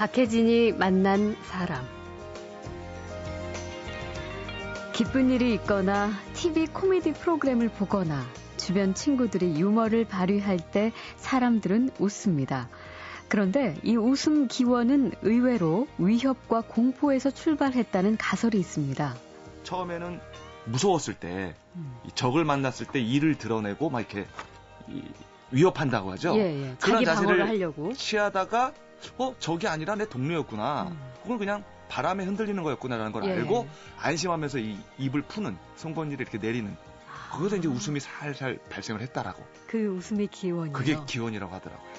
박혜진이 만난 사람. 기쁜 일이 있거나 TV 코미디 프로그램을 보거나 주변 친구들이 유머를 발휘할 때 사람들은 웃습니다. 그런데 이 웃음 기원은 의외로 위협과 공포에서 출발했다는 가설이 있습니다. 처음에는 무서웠을 때, 음. 적을 만났을 때 이를 드러내고 막 이렇게 위협한다고 하죠. 예, 예. 그런 자세를 하려고. 취하다가 어 적이 아니라 내 동료였구나. 음. 그걸 그냥 바람에 흔들리는 거였구나라는 걸 예. 알고 안심하면서 이 입을 푸는 송곳니를 이렇게 내리는 거기서 이제 웃음이 살살 발생을 했다라고. 그 웃음이 기원이요. 그게 기원이라고 하더라고요.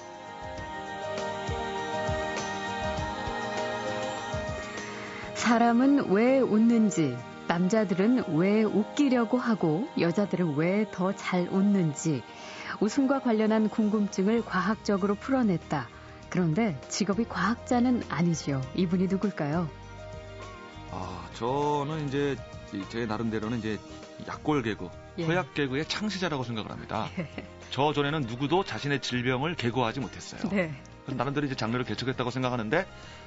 사람은 왜 웃는지, 남자들은 왜 웃기려고 하고 여자들은 왜 더 잘 웃는지 웃음과 관련한 궁금증을 과학적으로 풀어냈다. 그런데 직업이 과학자는 아니지요. 이분이 누굴까요? 아, 저는 이제 제 나름대로는 이제 약골 개그, 예. 허약 개그의 창시자라고 생각을 합니다. 예. 저 전에는 누구도 자신의 질병을 개그화하지 못했어요. 네. 나름대로 이제 장르를 개척했다고 생각하는데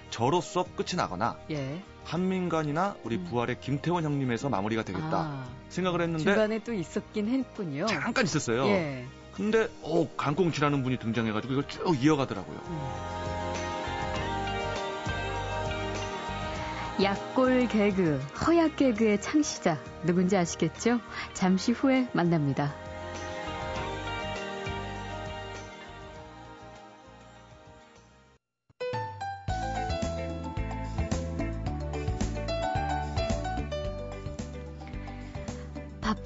저로서 끝이 나거나 예. 한민관이나 우리 음. 부활의 김태원 형님에서 마무리가 되겠다 아, 생각을 했는데 중간에 또 있었긴 했군요. 잠깐 있었어요. 예. 근데 어 강꽁치라는 분이 등장해가지고 이걸 쭉 이어가더라고요. 음. 약골 개그, 허약 개그의 창시자 누군지 아시겠죠? 잠시 후에 만납니다.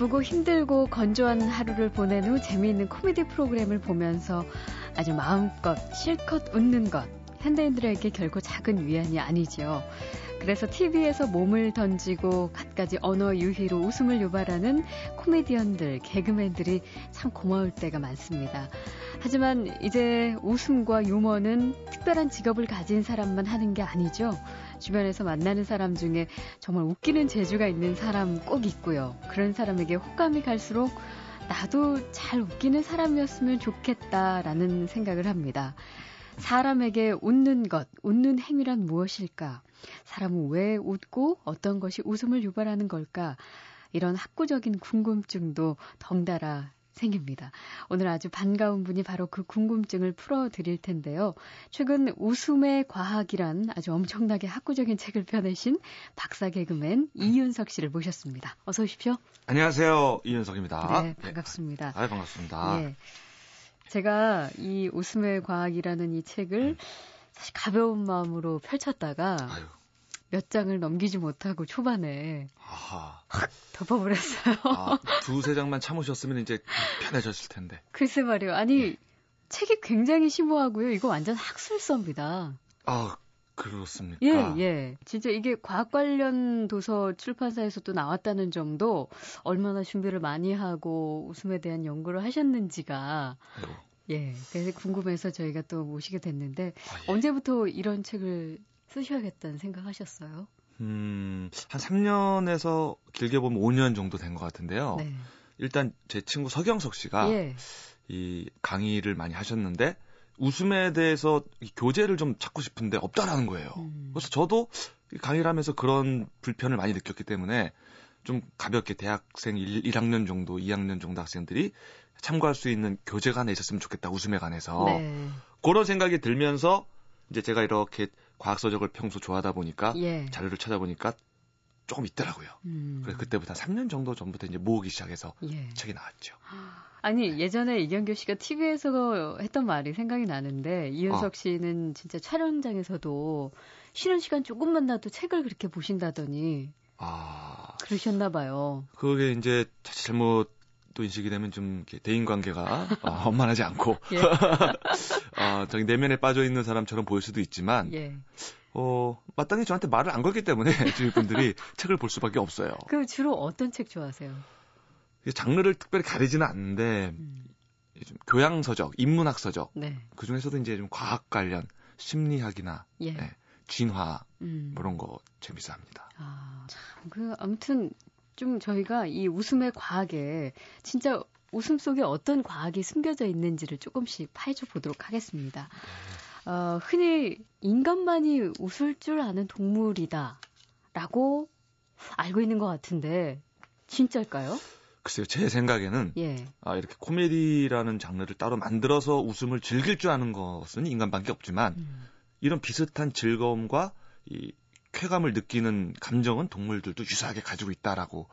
바쁘고 힘들고 건조한 하루를 보낸 후 재미있는 코미디 프로그램을 보면서 아주 마음껏 실컷 웃는 것. 현대인들에게 결코 작은 위안이 아니지요. 그래서 TV에서 몸을 던지고 갖가지 언어 유희로 웃음을 유발하는 코미디언들, 개그맨들이 참 고마울 때가 많습니다. 하지만 이제 웃음과 유머는 특별한 직업을 가진 사람만 하는 게 아니죠. 주변에서 만나는 사람 중에 정말 웃기는 재주가 있는 사람 꼭 있고요. 그런 사람에게 호감이 갈수록 나도 잘 웃기는 사람이었으면 좋겠다라는 생각을 합니다. 사람에게 웃는 것, 웃는 행위란 무엇일까? 사람은 왜 웃고 어떤 것이 웃음을 유발하는 걸까? 이런 학구적인 궁금증도 덩달아 생깁니다. 오늘 아주 반가운 분이 바로 그 궁금증을 풀어드릴 텐데요. 최근 웃음의 과학이란 아주 엄청나게 학구적인 책을 펴내신 박사 개그맨 이윤석 씨를 모셨습니다. 어서 오십시오. 안녕하세요. 이윤석입니다. 네, 반갑습니다. 네. 아, 반갑습니다. 예. 제가 이 웃음의 과학이라는 이 책을 음. 사실 가벼운 마음으로 펼쳤다가 아유. 몇 장을 넘기지 못하고 초반에 아하. 확 덮어버렸어요. 아, 두세 장만 참으셨으면 이제 편해졌을 텐데. 글쎄 말이요. 아니 예. 책이 굉장히 심오하고요. 이거 완전 학술서입니다. 아 그렇습니까? 예, 예. 진짜 이게 과학 관련 도서 출판사에서 도 나왔다는 점도 얼마나 준비를 많이 하고 웃음에 대한 연구를 하셨는지가 아이고. 예. 그래서 궁금해서 저희가 또 모시게 됐는데 아, 예. 언제부터 이런 책을 쓰셔야겠다는 생각하셨어요? 음, 한 3년에서 길게 보면 5년 정도 된 것 같은데요. 네. 일단 제 친구 서경석 씨가 예. 이 강의를 많이 하셨는데 웃음에 대해서 교재를 좀 찾고 싶은데 없다라는 거예요. 음. 그래서 저도 강의를 하면서 그런 불편을 많이 느꼈기 때문에 좀 가볍게 대학생 1, 1학년 정도, 2학년 정도 학생들이 참고할 수 있는 교재가 하나 있었으면 좋겠다. 웃음에 관해서. 네. 그런 생각이 들면서 이제 제가 이렇게 과학서적을 평소 좋아하다 보니까 예. 자료를 찾아보니까 조금 있더라고요. 음. 그래서 그때부터 3년 정도 전부터 이제 모으기 시작해서 예. 책이 나왔죠. 아니 예전에 이경규 씨가 TV에서 했던 말이 생각이 나는데 이윤석 어. 씨는 진짜 촬영장에서도 쉬는 시간 조금만 나도 책을 그렇게 보신다더니 아 그러셨나 봐요. 그게 이제 잘못 또 인식이 되면 좀 대인 관계가 어, 원만하지 않고 예. 어, 저기 내면에 빠져 있는 사람처럼 보일 수도 있지만 예. 어, 마땅히 저한테 말을 안 걸기 때문에 주위분들이 책을 볼 수밖에 없어요. 그 주로 어떤 책 좋아하세요? 장르를 특별히 가리지는 않는데 음. 좀 교양 서적, 인문학 서적 네. 그 중에서도 이제 좀 과학 관련 심리학이나 예. 네, 진화 음. 그런 거 재밌어 합니다. 아, 참, 그 아무튼 좀 저희가 이 웃음의 과학에 진짜 웃음 속에 어떤 과학이 숨겨져 있는지를 조금씩 파헤쳐 보도록 하겠습니다. 어, 흔히 인간만이 웃을 줄 아는 동물이다 라고 알고 있는 것 같은데 진짜일까요? 글쎄요, 제 생각에는 예. 아, 이렇게 코미디라는 장르를 따로 만들어서 웃음을 즐길 줄 아는 것은 인간밖에 없지만 음. 이런 비슷한 즐거움과 이 쾌감을 느끼는 감정은 동물들도 유사하게 가지고 있다라고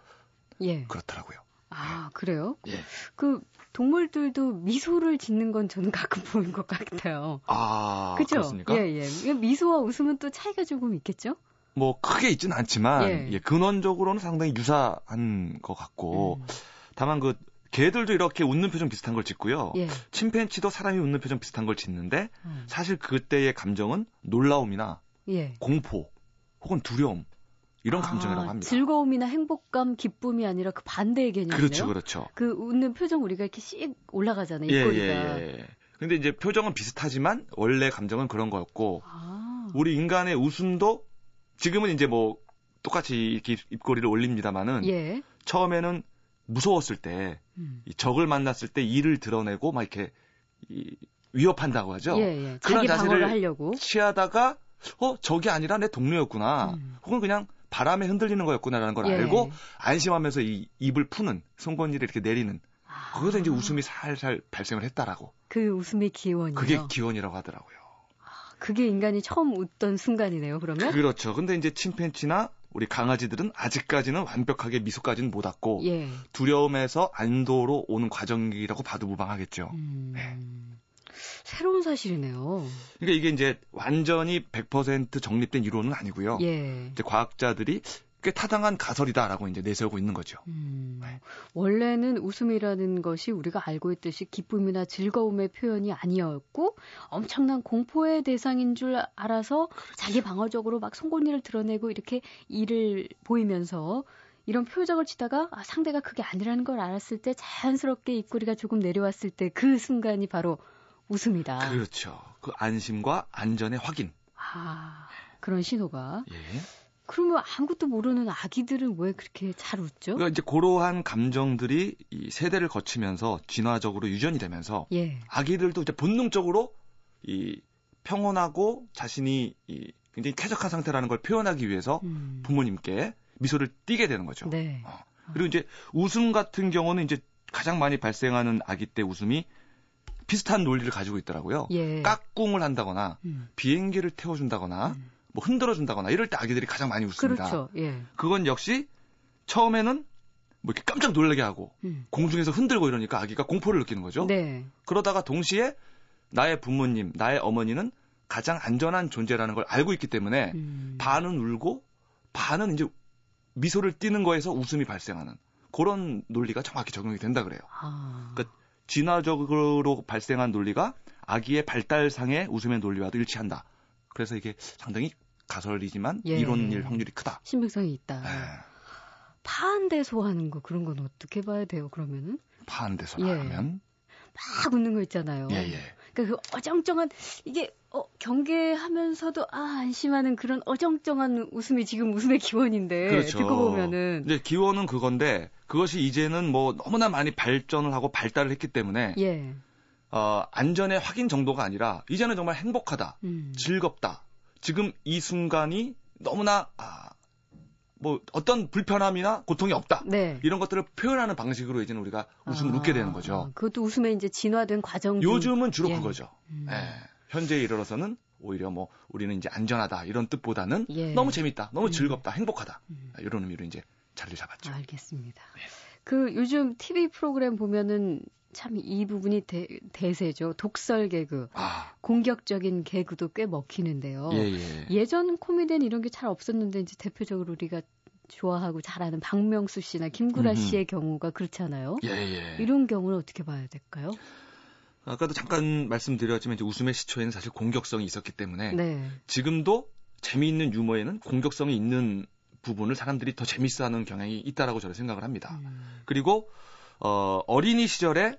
예. 그렇더라고요. 아 그래요? 예. 그 동물들도 미소를 짓는 건 저는 가끔 보는 것 같아요. 아 그죠? 그렇습니까? 예예. 예. 미소와 웃음은 또 차이가 조금 있겠죠? 뭐 크게 있지는 않지만 예. 예, 근원적으로는 상당히 유사한 것 같고 음. 다만 그 개들도 이렇게 웃는 표정 비슷한 걸 짓고요. 예. 침팬치도 사람이 웃는 표정 비슷한 걸 짓는데 음. 사실 그때의 감정은 놀라움이나 예. 공포 혹은 두려움 이런 아, 감정이라고 합니다. 즐거움이나 행복감, 기쁨이 아니라 그 반대의 개념이네요. 그렇죠, 그렇죠. 그 웃는 표정 우리가 이렇게 씩 올라가잖아요. 예, 입꼬리가. 예, 예, 예. 근데 이제 표정은 비슷하지만 원래 감정은 그런 거였고 아. 우리 인간의 웃음도 지금은 이제 뭐 똑같이 이렇게 입꼬리를 올립니다마는 예. 처음에는 무서웠을 때 음. 이 적을 만났을 때 이를 드러내고 막 이렇게 이 위협한다고 하죠. 예, 예. 그런 자세를 하려고. 취하다가 어 적이 아니라 내 동료였구나. 음. 혹은 그냥 바람에 흔들리는 거였구나라는 걸 예. 알고 안심하면서 이 입을 푸는 송곳니를 이렇게 내리는 아. 거기서 이제 웃음이 살살 발생을 했다라고. 그 웃음의 기원이요. 그게 기원이라고 하더라고요. 그게 인간이 처음 웃던 순간이네요, 그러면? 그렇죠. 근데 이제 침팬치나 우리 강아지들은 아직까지는 완벽하게 미소까지는 못 왔고 예. 두려움에서 안도로 오는 과정이라고 봐도 무방하겠죠. 음... 네. 새로운 사실이네요. 그러니까 이게 이제 완전히 100% 정립된 이론은 아니고요. 예. 이제 과학자들이 꽤 타당한 가설이다라고 이제 내세우고 있는 거죠. 음, 네. 원래는 웃음이라는 것이 우리가 알고 있듯이 기쁨이나 즐거움의 표현이 아니었고 엄청난 공포의 대상인 줄 알아서 그렇죠. 자기 방어적으로 막 송곳니를 드러내고 이렇게 이를 보이면서 이런 표정을 치다가 아, 상대가 그게 아니라는 걸 알았을 때 자연스럽게 입꼬리가 조금 내려왔을 때 그 순간이 바로 웃음이다. 그렇죠. 그 안심과 안전의 확인. 아, 그런 신호가. 예. 그러면 아무것도 모르는 아기들은 왜 그렇게 잘 웃죠? 그러니까 이제 그러한 감정들이 이 세대를 거치면서 진화적으로 유전이 되면서 예. 아기들도 이제 본능적으로 이 평온하고 자신이 이 굉장히 쾌적한 상태라는 걸 표현하기 위해서 음. 부모님께 미소를 띠게 되는 거죠. 네. 어. 그리고 이제 웃음 같은 경우는 이제 가장 많이 발생하는 아기 때 웃음이 비슷한 논리를 가지고 있더라고요. 예. 깍꿍을 한다거나 음. 비행기를 태워준다거나 음. 뭐 흔들어준다거나 이럴 때 아기들이 가장 많이 웃습니다. 그렇죠. 예. 그건 역시 처음에는 뭐 이렇게 깜짝 놀라게 하고 음. 공중에서 흔들고 이러니까 아기가 공포를 느끼는 거죠. 네. 그러다가 동시에 나의 부모님, 나의 어머니는 가장 안전한 존재라는 걸 알고 있기 때문에 음. 반은 울고 반은 이제 미소를 띠는 거에서 웃음이 발생하는 그런 논리가 정확히 적용이 된다 그래요. 아. 그러니까 진화적으로 발생한 논리가 아기의 발달상의 웃음의 논리와도 일치한다. 그래서 이게 상당히 가설이지만 예. 이론일 확률이 크다. 신빙성이 있다. 예. 파한대 소 하는 거 그런 건 어떻게 봐야 돼요? 그러면은 파한대소 예. 하면 막 웃는 거 있잖아요. 예, 예. 그러니까 그 어정쩡한 이게 어, 경계하면서도 아 안심하는 그런 어정쩡한 웃음이 지금 웃음의 기원인데 그렇죠. 듣고 보면은 이제 기원은 그건데 그것이 이제는 뭐 너무나 많이 발전을 하고 발달을 했기 때문에 예. 어, 안전의 확인 정도가 아니라 이제는 정말 행복하다, 음. 즐겁다, 지금 이 순간이 너무나 아, 뭐 어떤 불편함이나 고통이 없다. 네. 이런 것들을 표현하는 방식으로 이제는 우리가 웃음을 아, 웃게 되는 거죠. 그것도 웃음의 이제 진화된 과정. 요즘은 주로 예. 그거죠. 음. 예. 현재에 이르러서는 오히려 뭐 우리는 이제 안전하다 이런 뜻보다는 예. 너무 재밌다, 너무 음. 즐겁다, 행복하다 음. 이런 의미로 이제 자리를 잡았죠. 알겠습니다. 네. 그 요즘 TV 프로그램 보면은 참 이 부분이 대, 대세죠. 독설 개그, 아. 공격적인 개그도 꽤 먹히는데요. 예, 예. 전 코미디는 이런 게 잘 없었는데 이제 대표적으로 우리가 좋아하고 잘하는 박명수 씨나 김구라 음흠. 씨의 경우가 그렇잖아요. 예, 예. 이런 경우는 어떻게 봐야 될까요? 아까도 잠깐 말씀드렸지만 이제 웃음의 시초에는 사실 공격성이 있었기 때문에 네. 지금도 재미있는 유머에는 공격성이 있는 부분을 사람들이 더 재밌어하는 경향이 있다라고 저는 생각을 합니다. 음. 그리고 어, 어린이 시절에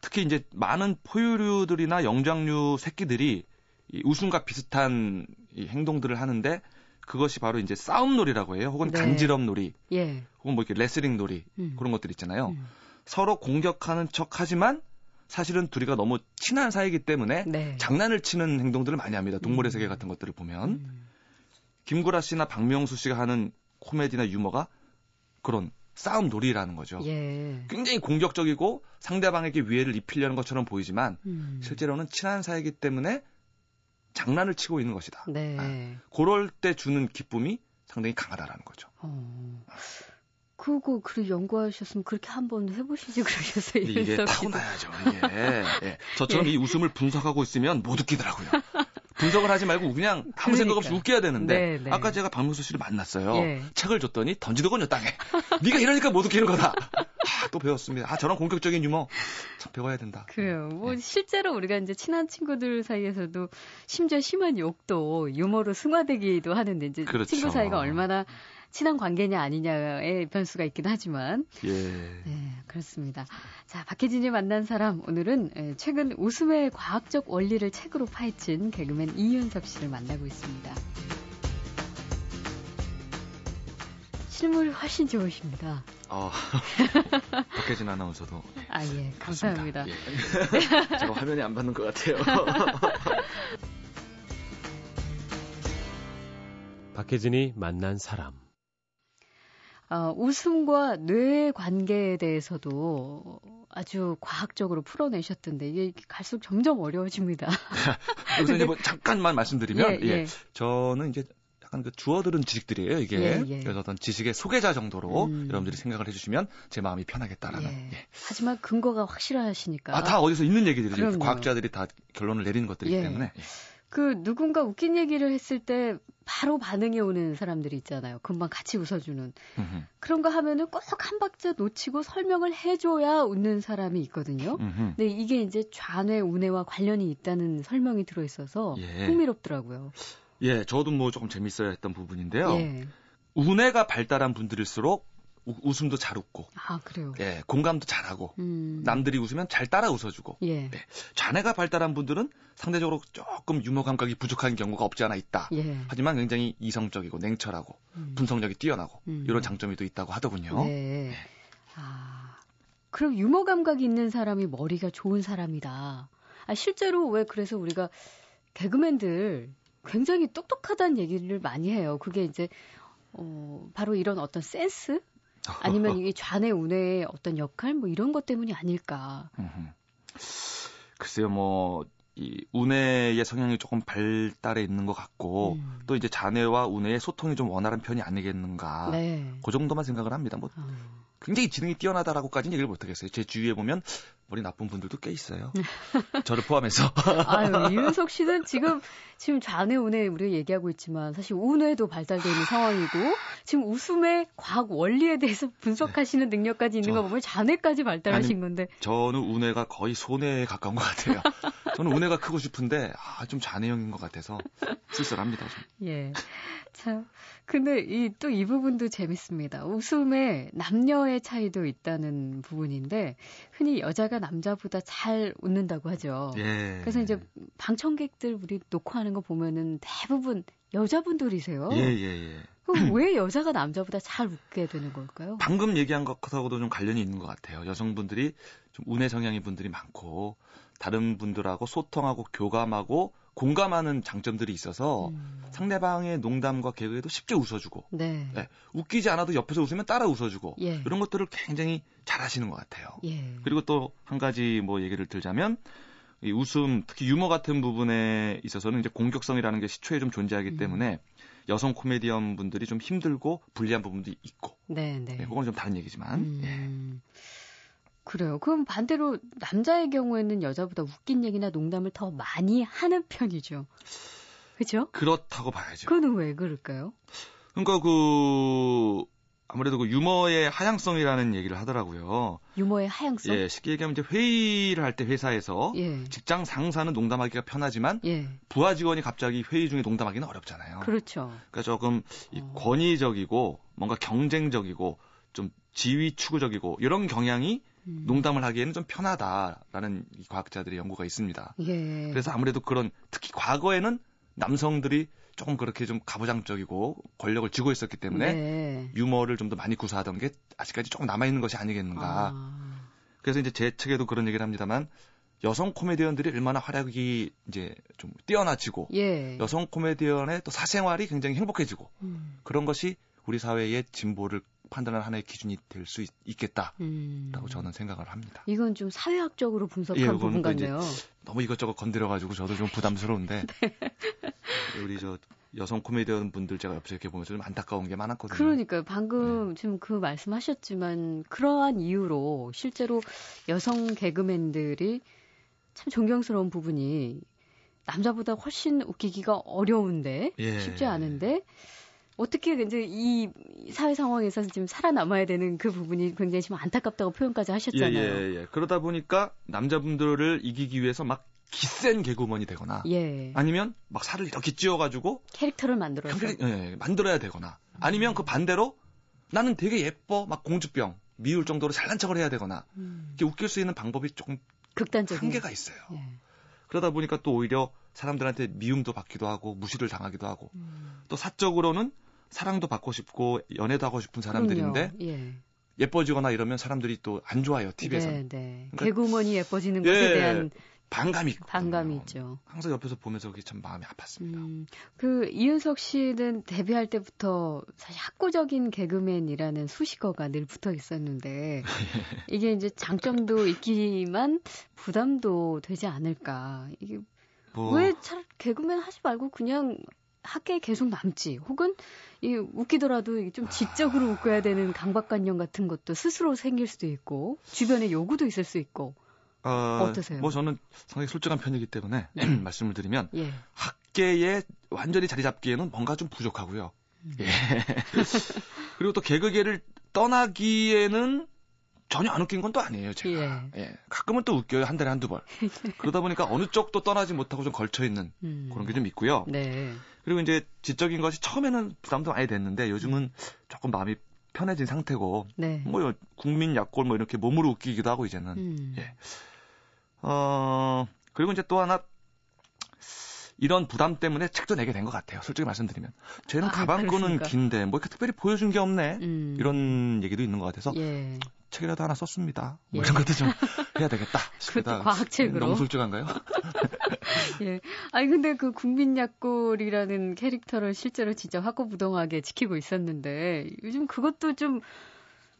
특히 이제 많은 포유류들이나 영장류 새끼들이 이 웃음과 비슷한 이 행동들을 하는데 그것이 바로 이제 싸움놀이라고 해요. 혹은 네. 간지럼놀이. 예. 혹은 뭐 이렇게 레슬링놀이 음. 그런 것들 있잖아요. 음. 서로 공격하는 척 하지만 사실은 둘이가 너무 친한 사이이기 때문에 네. 장난을 치는 행동들을 많이 합니다. 동물의 음. 세계 같은 것들을 보면 음. 김구라 씨나 박명수 씨가 하는 코미디나 유머가 그런 싸움 놀이라는 거죠. 예. 굉장히 공격적이고 상대방에게 위해를 입히려는 것처럼 보이지만 음. 실제로는 친한 사이이기 때문에 장난을 치고 있는 것이다. 네. 아, 그럴 때 주는 기쁨이 상당히 강하다라는 거죠. 어. 그거 그래 연구하셨으면 그렇게 한번 해보시지 그러셨어요. 이게 타고나야죠. 이게 예. 저처럼 예. 이 웃음을 분석하고 있으면 못 웃기더라고요. 분석을 하지 말고 그냥 아무 그러니까. 생각 없이 웃겨야 되는데 네, 네. 아까 제가 박명수 씨를 만났어요. 예. 책을 줬더니 던지더군요 땅에. 네가 이러니까 못 웃기는 거다. 아, 또 배웠습니다. 아 저런 공격적인 유머 참 배워야 된다. 그래요. 뭐 네. 실제로 우리가 이제 친한 친구들 사이에서도 심지어 심한 욕도 유머로 승화되기도 하는데 이제 그렇죠. 친구 사이가 얼마나 친한 관계냐 아니냐의 변수가 있긴 하지만 예. 네, 그렇습니다. 자, 박혜진이 만난 사람 오늘은 예, 최근 웃음의 과학적 원리를 책으로 파헤친 개그맨 이윤석 씨를 만나고 있습니다. 실물이 훨씬 좋으십니다. 어, 박혜진 아나운서도. 아, 예. 감사합니다. 예. 제가 화면에 안 받는 것 같아요. 박혜진이 만난 사람. 어, 웃음과 뇌의 관계에 대해서도 아주 과학적으로 풀어내셨던데 이게 갈수록 점점 어려워집니다. 여기서 이제 뭐 잠깐만 말씀드리면 예, 예. 예, 저는 이제 약간 그 주어들은 지식들이에요 이게 예, 예. 그래서 어떤 지식의 소개자 정도로 음. 여러분들이 생각을 해주시면 제 마음이 편하겠다라는. 예. 예. 하지만 근거가 확실하시니까. 아 다 어디서 있는 얘기들이 과학자들이 다 결론을 내리는 것들이기 예. 때문에. 그 누군가 웃긴 얘기를 했을 때 바로 반응이 오는 사람들이 있잖아요. 금방 같이 웃어주는. 음흠. 그런 거 하면은 꼭 한 박자 놓치고 설명을 해줘야 웃는 사람이 있거든요. 음흠. 근데 이게 이제 좌뇌, 우뇌와 관련이 있다는 설명이 들어있어서 예. 흥미롭더라고요. 예, 저도 뭐 조금 재밌어야 했던 부분인데요. 예. 우뇌가 발달한 분들일수록 웃음도 잘 웃고. 아, 그래요? 예, 공감도 잘하고. 음. 남들이 웃으면 잘 따라 웃어주고. 예. 네. 자네가 발달한 분들은 상대적으로 조금 유머 감각이 부족한 경우가 없지 않아 있다. 예. 하지만 굉장히 이성적이고 냉철하고 음. 분석력이 뛰어나고 음. 이런 장점이 또 있다고 하더군요. 네. 네. 아, 그럼 유머 감각이 있는 사람이 머리가 좋은 사람이다. 아, 실제로 왜 그래서 우리가 개그맨들 굉장히 똑똑하다는 얘기를 많이 해요. 그게 이제 어, 바로 이런 어떤 센스? 아니면 이게 좌뇌 우뇌의 어떤 역할 뭐 이런 것 때문이 아닐까. 글쎄요, 뭐, 이 우뇌의 성향이 조금 발달해 있는 것 같고, 음. 또 이제 자뇌와 우뇌의 소통이 좀 원활한 편이 아니겠는가. 네. 그 정도만 생각을 합니다. 뭐, 어. 굉장히 지능이 뛰어나다라고까지는 얘기를 못하겠어요. 제 주위에 보면 머리 나쁜 분들도 꽤 있어요. 저를 포함해서. 아유, 이윤석 씨는 지금, 지금 좌뇌, 우뇌 우리가 얘기하고 있지만 사실 우뇌도 발달되어 있는 상황이고 지금 웃음의 과학 원리에 대해서 분석하시는 네. 능력까지 있는 저, 거 보면 좌뇌까지 발달하신 아니, 건데. 저는 우뇌가 거의 소뇌에 가까운 것 같아요. 저는 우뇌가 크고 싶은데, 아, 좀 좌뇌형인 것 같아서 쓸쓸합니다. 좀. 예. 참. 근데 이 또 이 부분도 재밌습니다. 웃음에 남녀의 차이도 있다는 부분인데 흔히 여자가 남자보다 잘 웃는다고 하죠. 예. 그래서 이제 방청객들 우리 녹화하는 거 보면은 대부분 여자분들이세요. 예, 예, 예. 그럼 왜 여자가 남자보다 잘 웃게 되는 걸까요? 방금 얘기한 것하고도 좀 관련이 있는 것 같아요. 여성분들이 좀 운의 성향인 분들이 많고 다른 분들하고 소통하고 교감하고 공감하는 장점들이 있어서 음. 상대방의 농담과 개그에도 쉽게 웃어주고 네. 네. 웃기지 않아도 옆에서 웃으면 따라 웃어주고 예. 이런 것들을 굉장히 잘하시는 것 같아요. 예. 그리고 또 한 가지 뭐 얘기를 들자면 이 웃음 특히 유머 같은 부분에 있어서는 이제 공격성이라는 게 시초에 좀 존재하기 음. 때문에 여성 코미디언 분들이 좀 힘들고 불리한 부분도 있고 네, 네. 네 그건 좀 다른 얘기지만 음. 예. 그래요. 그럼 반대로 남자의 경우에는 여자보다 웃긴 얘기나 농담을 더 많이 하는 편이죠. 그죠? 그렇다고 봐야죠. 그거는 왜 그럴까요? 그러니까 그 아무래도 그 유머의 하향성이라는 얘기를 하더라고요. 유머의 하향성? 예, 쉽게 얘기하면 이제 회의를 할 때 회사에서 예. 직장 상사는 농담하기가 편하지만 예. 부하 직원이 갑자기 회의 중에 농담하기는 어렵잖아요. 그렇죠. 그러니까 조금 이 어. 권위적이고 뭔가 경쟁적이고 좀 지위 추구적이고 이런 경향이 음. 농담을 하기에는 좀 편하다라는 과학자들의 연구가 있습니다. 예. 그래서 아무래도 그런 특히 과거에는 남성들이 조금 그렇게 좀 가부장적이고 권력을 쥐고 있었기 때문에 네. 유머를 좀 더 많이 구사하던 게 아직까지 조금 남아 있는 것이 아니겠는가. 아. 그래서 이제 제 책에도 그런 얘기를 합니다만 여성 코미디언들이 얼마나 활약이 이제 좀 뛰어나지고 예. 여성 코미디언의 또 사생활이 굉장히 행복해지고 음. 그런 것이 우리 사회의 진보를 판단하는 하나의 기준이 될 수 있겠다라고 음. 저는 생각을 합니다. 이건 좀 사회학적으로 분석한 예, 부분 같네요. 너무 이것저것 건드려가지고 저도 좀 부담스러운데 네. 우리 저 여성 코미디언 분들 제가 옆에서 이렇게 보면서 좀 안타까운 게 많았거든요. 그러니까요. 방금 네. 지금 그 말씀하셨지만 그러한 이유로 실제로 여성 개그맨들이 참 존경스러운 부분이 남자보다 훨씬 웃기기가 어려운데 예. 쉽지 않은데 어떻게 이제 이 사회 상황에서 지금 살아남아야 되는 그 부분이 굉장히 지금 안타깝다고 표현까지 하셨잖아요. 예, 예, 예. 그러다 보니까 남자분들을 이기기 위해서 막 기센 개그우먼이 되거나 예. 아니면 막 살을 이렇게 찌워가지고 캐릭터를 만들어서 예, 만들어야 되거나 아니면 그 반대로 나는 되게 예뻐 막 공주병 미울 정도로 잘난 척을 해야 되거나 음. 이렇게 웃길 수 있는 방법이 조금 극단적인 한계가 있어요. 예. 그러다 보니까 또 오히려 사람들한테 미움도 받기도 하고 무시를 당하기도 하고 음. 또 사적으로는 사랑도 받고 싶고 연애도 하고 싶은 사람들인데 예. 뻐지거나 이러면 사람들이 또 안 좋아요 TV에서. 네, 네. 그러니까, 개구먼이 예뻐지는 것에 예, 대한 반감이 있고 반감이 있죠. 항상 옆에서 보면서 그게 참 마음이 아팠습니다. 음, 그 이윤석 씨는 데뷔할 때부터 사실 학구적인 개그맨이라는 수식어가 늘 붙어 있었는데 이게 이제 장점도 있기만 부담도 되지 않을까. 이게 뭐... 왜잘 개그맨 하지 말고 그냥 학계에 계속 남지 혹은 이 웃기더라도 좀 지적으로 웃겨야 되는 강박관념 같은 것도 스스로 생길 수도 있고 주변에 요구도 있을 수 있고 어, 떠세요 뭐 저는 상당히 솔직한 편이기 때문에 네. 말씀을 드리면 예. 학계에 완전히 자리 잡기에는 뭔가 좀 부족하고요. 음. 예. 그리고 또 개그계를 떠나기에는 전혀 안 웃긴 건 또 아니에요, 제가. 예. 예. 가끔은 또 웃겨요, 한 달에 한두 번. 그러다 보니까 어느 쪽도 떠나지 못하고 좀 걸쳐있는 음. 그런 게 좀 있고요. 네. 그리고 이제 지적인 것이 처음에는 부담도 많이 됐는데 요즘은 조금 마음이 편해진 상태고, 네. 뭐 국민 약골 뭐 이렇게 몸으로 웃기기도 하고 이제는. 음. 예. 어, 그리고 이제 또 하나 이런 부담 때문에 책도 내게 된 것 같아요. 솔직히 말씀드리면. 쟤는 아, 가방끈은 긴데 뭐 이렇게 특별히 보여준 게 없네. 음. 이런 얘기도 있는 것 같아서 예. 책이라도 하나 썼습니다. 뭐 예. 이런 것도 좀 해야 되겠다. 그것도 과학책으로. 너무 솔직한가요? 예. 아니 근데 그 국민약골이라는 캐릭터를 실제로 진짜 화고부동하게 지키고 있었는데 요즘 그것도 좀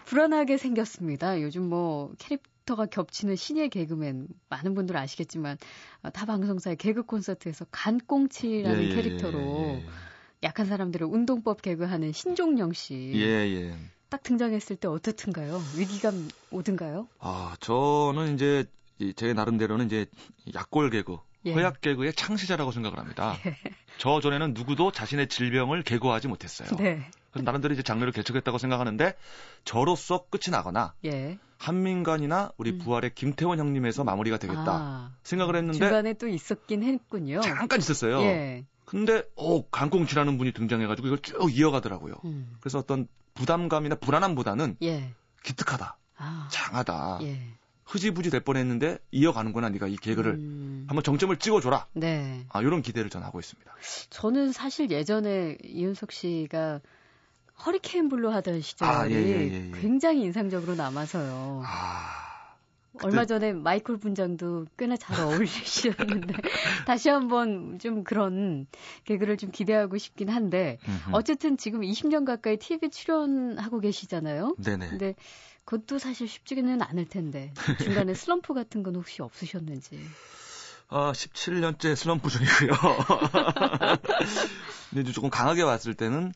불안하게 생겼습니다. 요즘 뭐 캐릭터 캐릭터가 겹치는 신예 개그맨 많은 분들 아시겠지만 어, 타 방송사의 개그 콘서트에서 간꽁치라는 예, 예, 캐릭터로 예, 예, 약한 사람들을 운동법 개그하는 신종영 씨. 예, 예. 딱 등장했을 때 어떻든가요? 위기감 오든가요? 아, 저는 이제 제 나름대로는 이제 약골 개그, 예. 허약 개그의 창시자라고 생각을 합니다. 예. 저 전에는 누구도 자신의 질병을 개그하지 못했어요. 네. 나름대로 이제 장르를 개척했다고 생각하는데 저로서 끝이 나거나 예. 한민관이나 우리 음. 부활의 김태원 형님에서 마무리가 되겠다 아, 생각을 했는데 중간에 또 있었긴 했군요. 잠깐 있었어요. 예. 근데 어 강꽁치라는 분이 등장해가지고 이걸 쭉 이어가더라고요. 음. 그래서 어떤 부담감이나 불안함보다는 예. 기특하다, 아. 장하다. 예. 흐지부지 될 뻔했는데 이어가는구나 네가 이 개그를 음. 한번 정점을 찍어줘라. 네. 아 이런 기대를 전 하고 있습니다. 저는 사실 예전에 이윤석 씨가 허리케인 블루 하던 시절이 아, 예, 예, 예, 예. 굉장히 인상적으로 남아서요. 아, 그때... 얼마 전에 마이클 분장도 꽤나 잘 어울리셨는데 다시 한번 좀 그런 개그를 좀 기대하고 싶긴 한데 어쨌든 지금 20년 가까이 TV 출연하고 계시잖아요. 네네. 근데 그것도 사실 쉽지는 않을 텐데 중간에 슬럼프 같은 건 혹시 없으셨는지. 아, 17년째 슬럼프 중이고요. 근데 조금 강하게 왔을 때는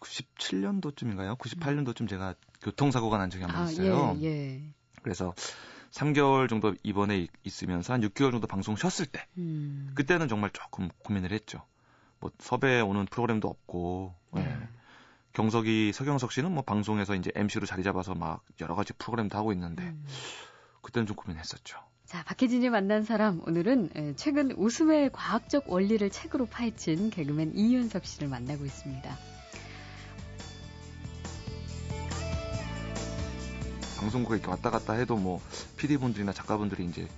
97년도쯤인가요? 98년도쯤 제가 교통사고가 난 적이 한번 아, 있어요. 예, 예. 그래서 3개월 정도 입원해 있으면서 한 6개월 정도 방송 쉬었을 때 음. 그때는 정말 조금 고민을 했죠. 뭐 섭외 오는 프로그램도 없고 네. 예. 경석이 서경석 씨는 뭐 방송에서 이제 MC로 자리 잡아서 막 여러 가지 프로그램도 하고 있는데 음. 그때는 좀 고민했었죠. 자, 박혜진이 만난 사람 오늘은 최근 웃음의 과학적 원리를 책으로 파헤친 개그맨 이윤석 씨를 만나고 있습니다. 방송국에 이렇게 왔다 갔다 해도 뭐 PD분들이나 작가분들이 이제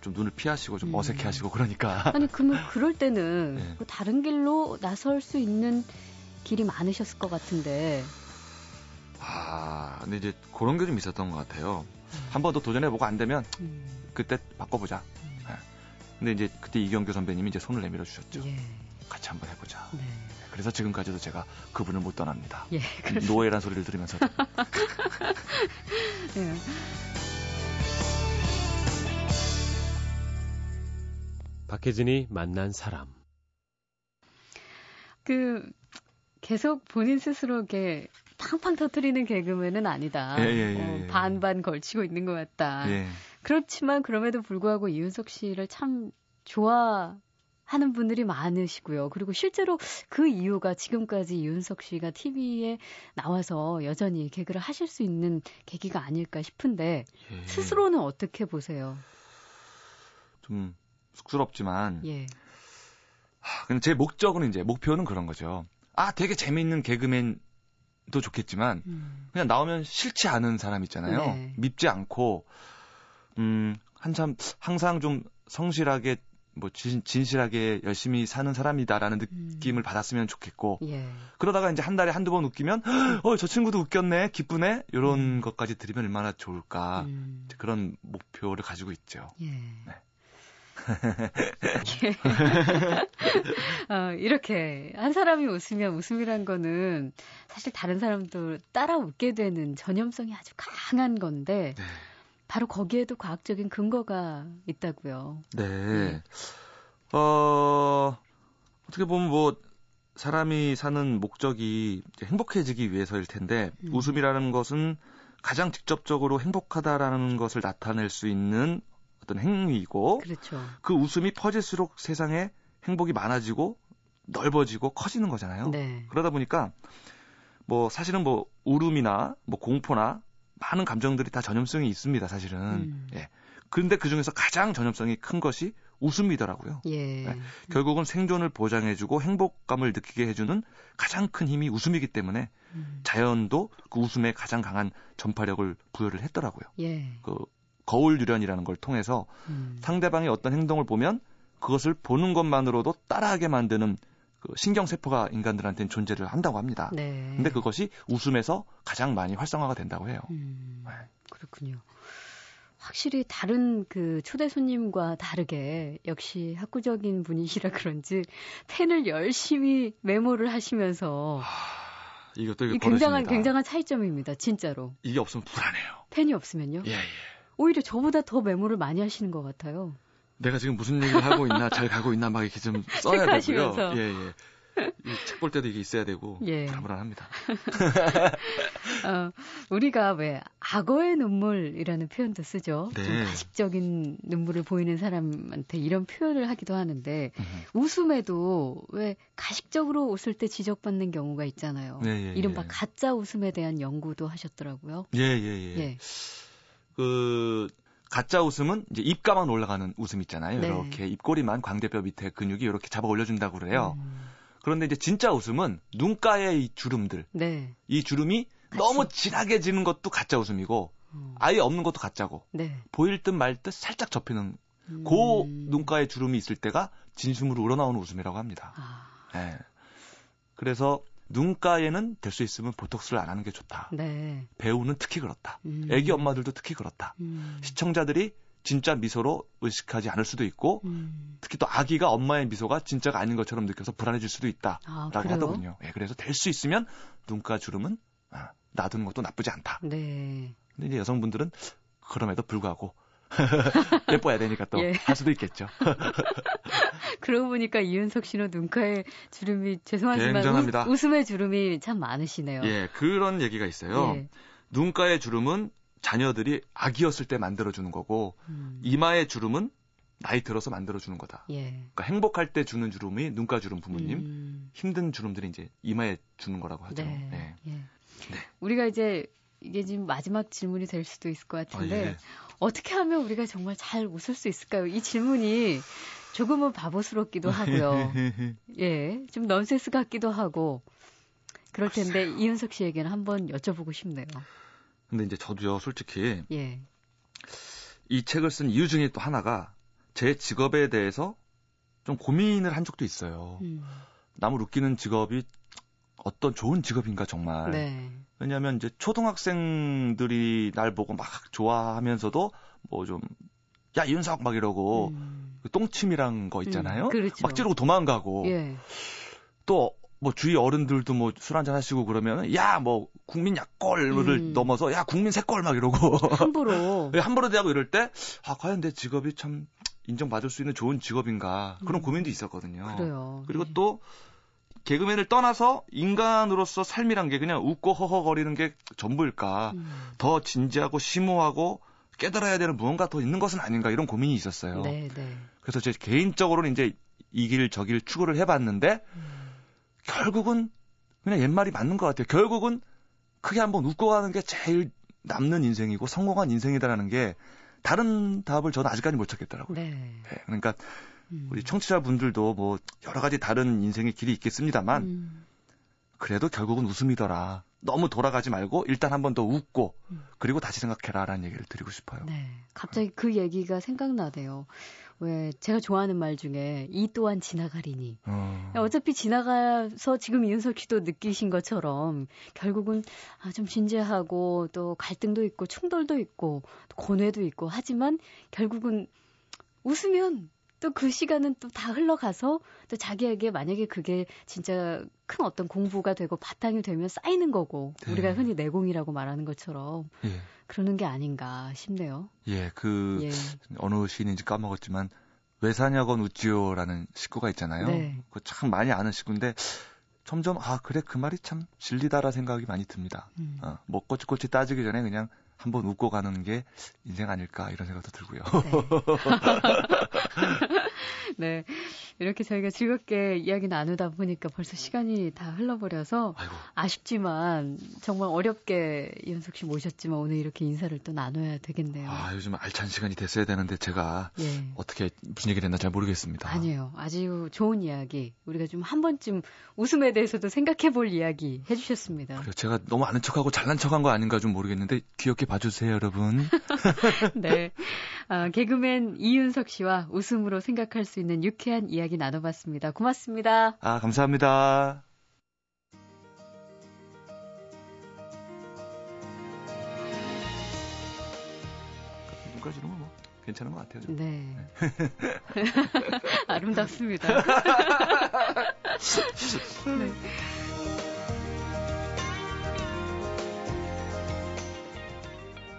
좀 눈을 피하시고 좀 음. 어색해하시고 그러니까. 아니 그러면 그럴 때는 네. 뭐 다른 길로 나설 수 있는 길이 많으셨을 것 같은데. 아, 근데 이제 그런 게 좀 있었던 것 같아요. 음. 한번 더 도전해보고 안 되면 음. 그때 바꿔보자. 음. 네. 근데 이제 그때 이경규 선배님이 이제 손을 내밀어 주셨죠. 예. 같이 한번 해보자. 네. 그래서 지금까지도 제가 그분을 못 떠납니다. 예, 노예란 소리를 들으면서. 예. 박혜진이 만난 사람. 그 계속 본인 스스로 게 팡팡 터트리는 개그맨은 아니다. 예, 예, 예, 어, 예. 반반 걸치고 있는 것 같다. 예. 그렇지만 그럼에도 불구하고 이윤석 씨를 참 좋아 하는 분들이 많으시고요. 그리고 실제로 그 이유가 지금까지 이윤석 씨가 TV에 나와서 여전히 개그를 하실 수 있는 계기가 아닐까 싶은데 예. 스스로는 어떻게 보세요? 좀 쑥스럽지만 예. 근데 제 목적은 이제 목표는 그런 거죠. 아, 되게 재미있는 개그맨도 좋겠지만 음. 그냥 나오면 싫지 않은 사람 있잖아요. 네. 밉지 않고 음, 한참 항상 좀 성실하게 뭐 진, 진실하게 열심히 사는 사람이다라는 느낌을 음. 받았으면 좋겠고 예. 그러다가 이제 한 달에 한두 번 웃기면 어 저 친구도 웃겼네 기쁘네 이런 음. 것까지 들으면 얼마나 좋을까 음. 그런 목표를 가지고 있죠. 예. 네. 어, 이렇게 한 사람이 웃으면 웃음이란 거는 사실 다른 사람도 따라 웃게 되는 전염성이 아주 강한 건데 네. 바로 거기에도 과학적인 근거가 있다고요. 네. 네. 어, 어떻게 보면 뭐 사람이 사는 목적이 행복해지기 위해서일 텐데 음. 웃음이라는 것은 가장 직접적으로 행복하다라는 것을 나타낼 수 있는 어떤 행위이고 그렇죠. 그 웃음이 퍼질수록 세상에 행복이 많아지고 넓어지고 커지는 거잖아요. 네. 그러다 보니까 뭐 사실은 뭐 울음이나 뭐 공포나 많은 감정들이 다 전염성이 있습니다. 사실은. 음. 예. 그런데 그 중에서 가장 전염성이 큰 것이 웃음이더라고요. 예. 네. 결국은 생존을 보장해주고 행복감을 느끼게 해주는 가장 큰 힘이 웃음이기 때문에 음. 자연도 그 웃음에 가장 강한 전파력을 부여를 했더라고요. 예. 그 거울 유련이라는 걸 통해서 음. 상대방의 어떤 행동을 보면 그것을 보는 것만으로도 따라하게 만드는 그 신경세포가 인간들한테는 존재를 한다고 합니다. 네. 근데 그것이 웃음에서 가장 많이 활성화가 된다고 해요. 음, 네. 그렇군요. 확실히 다른 그 초대 손님과 다르게 역시 학구적인 분이시라 그런지 펜을 열심히 메모를 하시면서 하, 이것도 이 굉장한 굉장한 차이점입니다. 진짜로. 이게 없으면 불안해요. 펜이 없으면요? 예, 예. 오히려 저보다 더 메모를 많이 하시는 것 같아요. 내가 지금 무슨 얘기를 하고 있나, 잘 가고 있나, 막 이렇게 좀 써야 되고요. 예, 예. 책 볼 때도 이게 있어야 되고 예. 불안불안합니다. 어, 우리가 왜 악어의 눈물이라는 표현도 쓰죠. 네. 좀 가식적인 눈물을 보이는 사람한테 이런 표현을 하기도 하는데 음. 웃음에도 왜 가식적으로 웃을 때 지적받는 경우가 있잖아요. 네, 예, 이른바 예. 가짜 웃음에 대한 연구도 하셨더라고요. 예, 예, 예. 예. 그 가짜 웃음은 이제 입가만 올라가는 웃음 있잖아요. 네. 이렇게 입꼬리만 광대뼈 밑에 근육이 이렇게 잡아 올려준다고 그래요. 음. 그런데 이제 진짜 웃음은 눈가의 이 주름들, 네. 이 주름이 그치. 너무 진하게 지는 것도 가짜 웃음이고 음. 아예 없는 것도 가짜고 네. 보일 듯 말 듯 살짝 접히는 음. 그 눈가에 주름이 있을 때가 진심으로 우러나오는 웃음이라고 합니다. 아. 네. 그래서 눈가에는 될 수 있으면 보톡스를 안 하는 게 좋다. 네. 배우는 특히 그렇다. 음. 애기 엄마들도 특히 그렇다. 음. 시청자들이 진짜 미소로 의식하지 않을 수도 있고 음. 특히 또 아기가 엄마의 미소가 진짜가 아닌 것처럼 느껴서 불안해질 수도 있다라고 아, 하더군요. 예, 그래서 될 수 있으면 눈가 주름은 아, 놔두는 것도 나쁘지 않다. 네. 근데 이제 여성분들은 그럼에도 불구하고 예뻐야 되니까 또할 예. 수도 있겠죠. 그러고 보니까 이윤석 씨는 눈가에 주름이 죄송하지만. 우, 웃음의 주름이 참 많으시네요. 예, 그런 얘기가 있어요. 예. 눈가의 주름은 자녀들이 아기였을 때 만들어주는 거고 음. 이마의 주름은 나이 들어서 만들어주는 거다. 예. 그러니까 행복할 때 주는 주름이 눈가 주름 부모님, 음. 힘든 주름들이 이제 이마에 주는 거라고 하죠. 네. 네. 예. 네. 우리가 이제 이게 지금 마지막 질문이 될 수도 있을 것 같은데 어, 예. 어떻게 하면 우리가 정말 잘 웃을 수 있을까요? 이 질문이 조금은 바보스럽기도 하고요. 예, 좀 넌센스 같기도 하고 그럴 텐데 글쎄요. 이윤석 씨에게는 한번 여쭤보고 싶네요. 근데 이제 저도요, 솔직히 예. 이 책을 쓴 이유 중에 또 하나가 제 직업에 대해서 좀 고민을 한 적도 있어요. 음. 남을 웃기는 직업이 어떤 좋은 직업인가 정말. 네. 왜냐하면 이제 초등학생들이 날 보고 막 좋아하면서도 뭐 좀야 이윤석 막 이러고 음. 그 똥침이란 거 있잖아요. 음, 그렇죠. 막 찌르고 도망가고 예. 또뭐 주위 어른들도 뭐 술 한잔 하시고 그러면 야 뭐 국민 약골을 음. 넘어서 야 국민 새골 막 이러고 함부로 예, 함부로 대하고 이럴 때 아 과연 내 직업이 참 인정받을 수 있는 좋은 직업인가 그런 음. 고민도 있었거든요. 그래요. 그리고 네. 또 개그맨을 떠나서 인간으로서 삶이란 게 그냥 웃고 허허거리는 게 전부일까? 음. 더 진지하고 심오하고 깨달아야 되는 무언가 더 있는 것은 아닌가 이런 고민이 있었어요. 네, 네. 그래서 제 개인적으로는 이제 이길 저길 추구를 해봤는데 음. 결국은 그냥 옛말이 맞는 것 같아요. 결국은 크게 한번 웃고 가는 게 제일 남는 인생이고 성공한 인생이다라는 게 다른 답을 저는 아직까지 못 찾겠더라고요. 네. 네. 그러니까 음. 우리 청취자분들도 뭐 여러 가지 다른 인생의 길이 있겠습니다만 음. 그래도 결국은 웃음이더라. 너무 돌아가지 말고 일단 한 번 더 웃고 음. 그리고 다시 생각해라라는 얘기를 드리고 싶어요. 네. 갑자기 그 얘기가 생각나네요. 왜 제가 좋아하는 말 중에 이 또한 지나가리니. 어. 어차피 지나가서 지금 이윤석 씨도 느끼신 것처럼 결국은 아, 좀 진지하고 또 갈등도 있고 충돌도 있고 고뇌도 있고 하지만 결국은 웃으면 또 그 시간은 또 다 흘러가서 또 자기에게 만약에 그게 진짜 큰 어떤 공부가 되고 바탕이 되면 쌓이는 거고 네. 우리가 흔히 내공이라고 말하는 것처럼 예. 그러는 게 아닌가 싶네요. 예, 그 예. 어느 시인인지 까먹었지만 외사냐건 우찌요라는 식구가 있잖아요. 네. 그참 많이 아는 식구인데 점점 아 그래 그 말이 참 진리다라 생각이 많이 듭니다. 음. 어, 뭐 꼬치꼬치 따지기 전에 그냥 한번 웃고 가는 게 인생 아닐까 이런 생각도 들고요. 네. 네. 이렇게 저희가 즐겁게 이야기 나누다 보니까 벌써 시간이 다 흘러버려서 아이고. 아쉽지만 정말 어렵게 이현석 씨 모셨지만 오늘 이렇게 인사를 또 나눠야 되겠네요. 아, 요즘 알찬 시간이 됐어야 되는데 제가 예. 어떻게 무슨 얘기를 했나 잘 모르겠습니다. 아니에요. 아주 좋은 이야기. 우리가 좀 한 번쯤 웃음에 대해서도 생각해 볼 이야기 해 주셨습니다. 그래요. 제가 너무 아는 척하고 잘난 척한 거 아닌가 좀 모르겠는데 귀엽게 봐 주세요, 여러분. 네. 아, 개그맨 이윤석 씨와 웃음으로 생각할 수 있는 유쾌한 이야기 나눠봤습니다. 고맙습니다. 아, 감사합니다. 눈까지는 뭐 괜찮은 것 같아요. 좀. 네. 아름답습니다. 네.